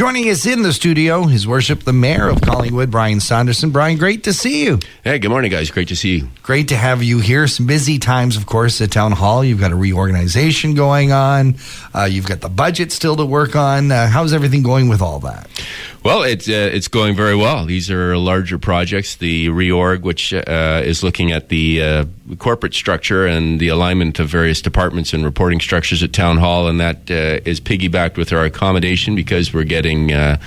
Joining us in the studio, His Worship the Mayor of Collingwood, Brian Saunderson. Brian, great to see you. Hey, good morning, guys. Great to see you. Great to have you here. Some busy times, of course, at Town Hall. You've got a reorganization going on. Uh, you've got the budget still to work on. Uh, how's everything going with all that? Well, it's uh, it's going very well. These are larger projects. The reorg, which uh, is looking at the uh, corporate structure and the alignment of various departments and reporting structures at Town Hall, and that uh, is piggybacked with our accommodation because we're getting. Uh,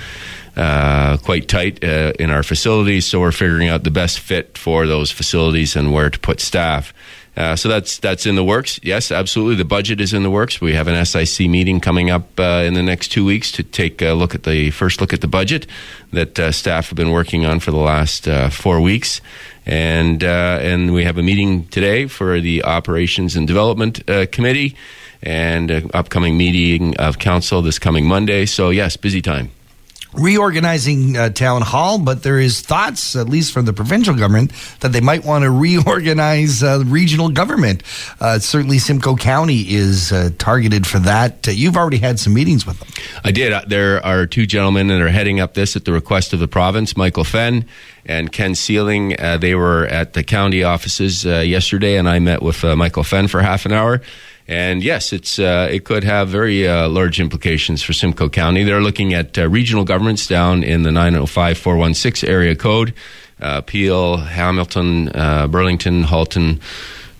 uh, quite tight in our facilities, so we're figuring out the best fit for those facilities and where to put staff. Uh, so that's that's in the works. Yes, absolutely. The budget is in the works. We have an SIC meeting coming up uh, in the next two weeks to take a look at the first look at the budget that uh, staff have been working on for the last uh, four weeks, and uh, and we have a meeting today for the operations and development committee, and an upcoming meeting of council this coming Monday. So yes, busy time reorganizing uh, town hall, but there is thoughts, at least from the provincial government, that they might want to reorganize uh, regional government. Uh, certainly, Simcoe County is uh, targeted for that. Uh, you've already had some meetings with them. I did. Uh, there are two gentlemen that are heading up this at the request of the province, Michael Fenn and Ken Seiling. they were at the county offices yesterday, and I met with Michael Fenn for half an hour and yes, it's uh, it could have very uh, large implications for Simcoe County. They're looking at uh, regional governments down in the 905416 area code, uh, Peel, Hamilton, uh, Burlington, Halton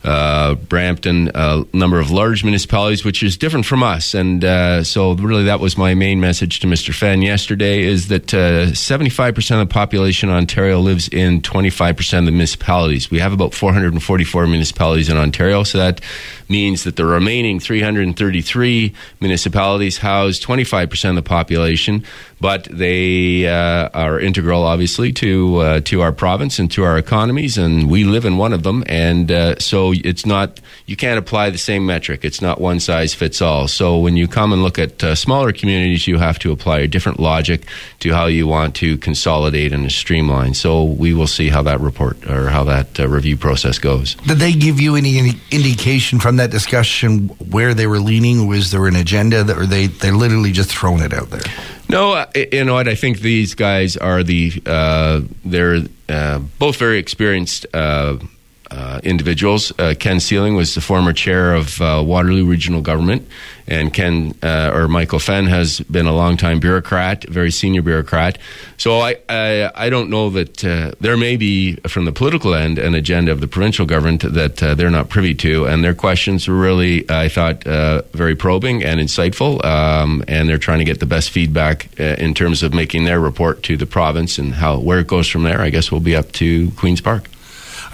uh, Brampton, a number of large municipalities, which is different from us. And uh, so, really, that was my main message to Mr. Fenn yesterday: is that uh, seventy-five percent of the population in Ontario lives in twenty-five percent of the municipalities. We have about four hundred and forty-four municipalities in Ontario, so that means that the remaining three hundred and thirty-three municipalities house twenty-five percent of the population but they uh, are integral, obviously, to uh, to our province and to our economies, and we live in one of them. And uh, so it's not you can't apply the same metric. It's not one size fits all. So when you come and look at uh, smaller communities, you have to apply a different logic to how you want to consolidate and streamline. So we will see how that report or how that uh, review process goes. Did they give you any, any, indication from that discussion where they were leaning? Was there an agenda, that, or they they literally just thrown it out there? No, uh, you know what? I think these guys are the uh, they're uh, both very experienced uh, uh, individuals. Uh, Ken Seiling was the former chair of uh, Waterloo Regional Government, and Ken uh, or Michael Fenn has been a longtime bureaucrat, very senior bureaucrat. So I I, I don't know that uh, there may be from the political end an agenda of the provincial government that uh, they're not privy to, and their questions were really I thought very probing and insightful, um, and they're trying to get the best feedback in terms of making their report to the province and how where it goes from there. I guess will be up to Queens Park.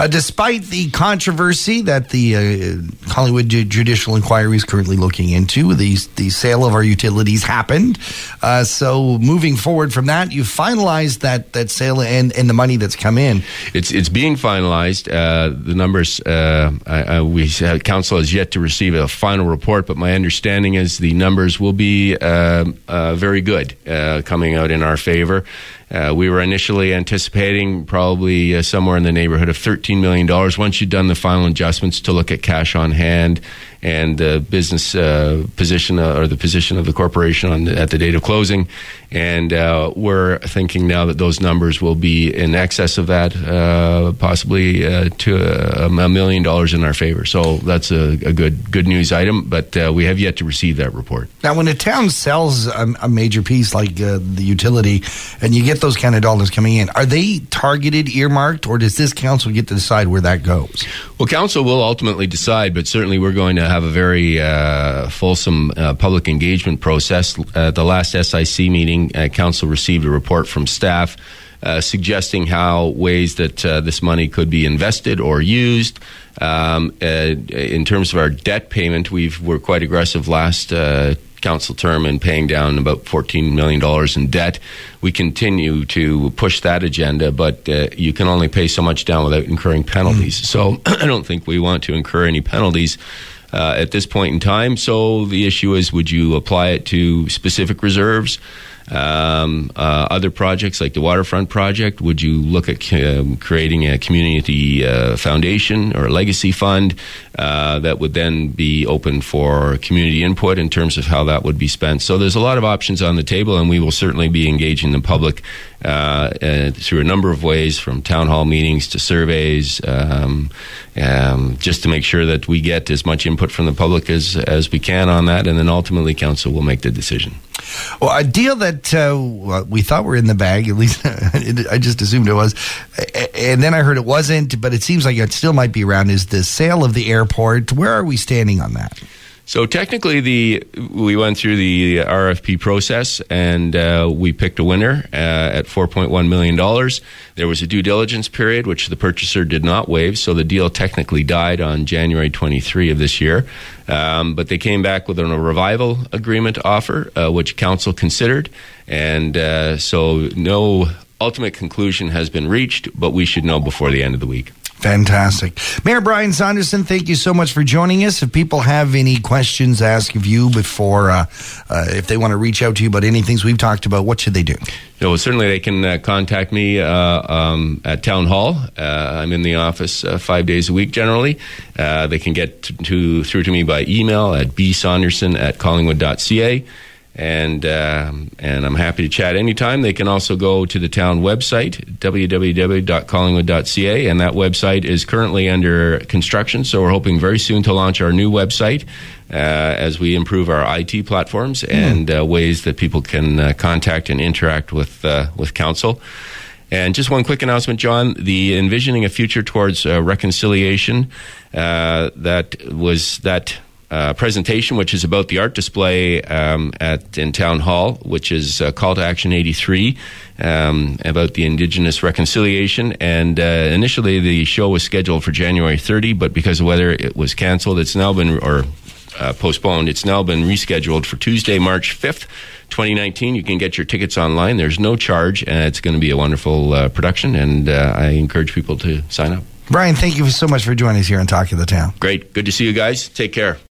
Uh, despite the controversy that the uh, Collingwood Judicial Inquiry is currently looking into, the, the sale of our utilities happened. Uh, so moving forward from that, you finalized that, that sale and, and the money that's come in. It's it's being finalized. Uh, the numbers, uh, I, we council has yet to receive a final report, but my understanding is the numbers will be uh, very good coming out in our favor. Uh, we were initially anticipating probably uh, somewhere in the neighborhood of $13 million once you'd done the final adjustments to look at cash on hand and the business uh, position uh, or the position of the corporation the, at the date of closing. And uh, we're thinking now that those numbers will be in excess of that, uh, possibly uh, to a, a, million dollars in our favor. So that's a, a good good news item, but uh, we have yet to receive that report. Now, when a town sells a, a major piece like the utility, and you get those kind of dollars coming in, are they targeted, earmarked, or does this council get to decide where that goes? Well, council will ultimately decide, but certainly we're going to have a very uh, fulsome uh, public engagement process. At the last SIC meeting, uh, council received a report from staff. Uh, suggesting how ways that uh, this money could be invested or used. Um, uh, in terms of our debt payment, we were quite aggressive last council term and paying down about $14 million in debt. We continue to push that agenda, but uh, you can only pay so much down without incurring penalties. Mm. So I don't think we want to incur any penalties. Uh, at this point in time. So the issue is would you apply it to specific reserves? Um, uh, other projects like the waterfront project, would you look at um, creating a community uh, foundation or a legacy fund uh, that would then be open for community input in terms of how that would be spent? So there's a lot of options on the table, and we will certainly be engaging the public uh, uh, through a number of ways, from town hall meetings to surveys, um, um, just to make sure that we get as much input from the public as as we can on that, and then ultimately council will make the decision. Well, a deal that uh, we thought we were in the bag, at least I just assumed it was, and then I heard it wasn't, but it seems like it still might be around. Is the sale of the airport? Where are we standing on that? So technically, the we went through the RFP process and uh, we picked a winner uh, at four point one million dollars. There was a due diligence period which the purchaser did not waive, so the deal technically died on January twenty three of this year. Um, but they came back with a revival agreement offer, uh, which council considered, and uh, so no ultimate conclusion has been reached, but we should know before the end of the week. Fantastic. Mayor Brian Saunderson, thank you so much for joining us. If people have any questions ask of you before, uh, uh, if they want to reach out to you about any things we've talked about, what should they do? well, certainly they can uh, contact me uh, um, at Town Hall. Uh, I'm in the office uh, five days a week generally. they can get to, through to me by email at bsaunderson at collingwood.ca and uh, and I'm happy to chat anytime. They can also go to the town website www.collingwood.ca, and that website is currently under construction. So we're hoping very soon to launch our new website uh, as we improve our IT platforms mm. and uh, ways that people can uh, contact and interact with uh, with council. And just one quick announcement, John. The envisioning a future towards uh, reconciliation that was that uh, presentation, which is about the art display um, at in Town Hall, which is uh, Call to Action 83, um, about the Indigenous reconciliation. And uh, initially, the show was scheduled for January 30, but because of weather, it was canceled. It's now been or uh, postponed. It's now been rescheduled for Tuesday, March 5th. 2019. You can get your tickets online. There's no charge, and it's going to be a wonderful uh, production. And uh, I encourage people to sign up. Brian, thank you so much for joining us here on Talk of the Town. Great. Good to see you guys. Take care.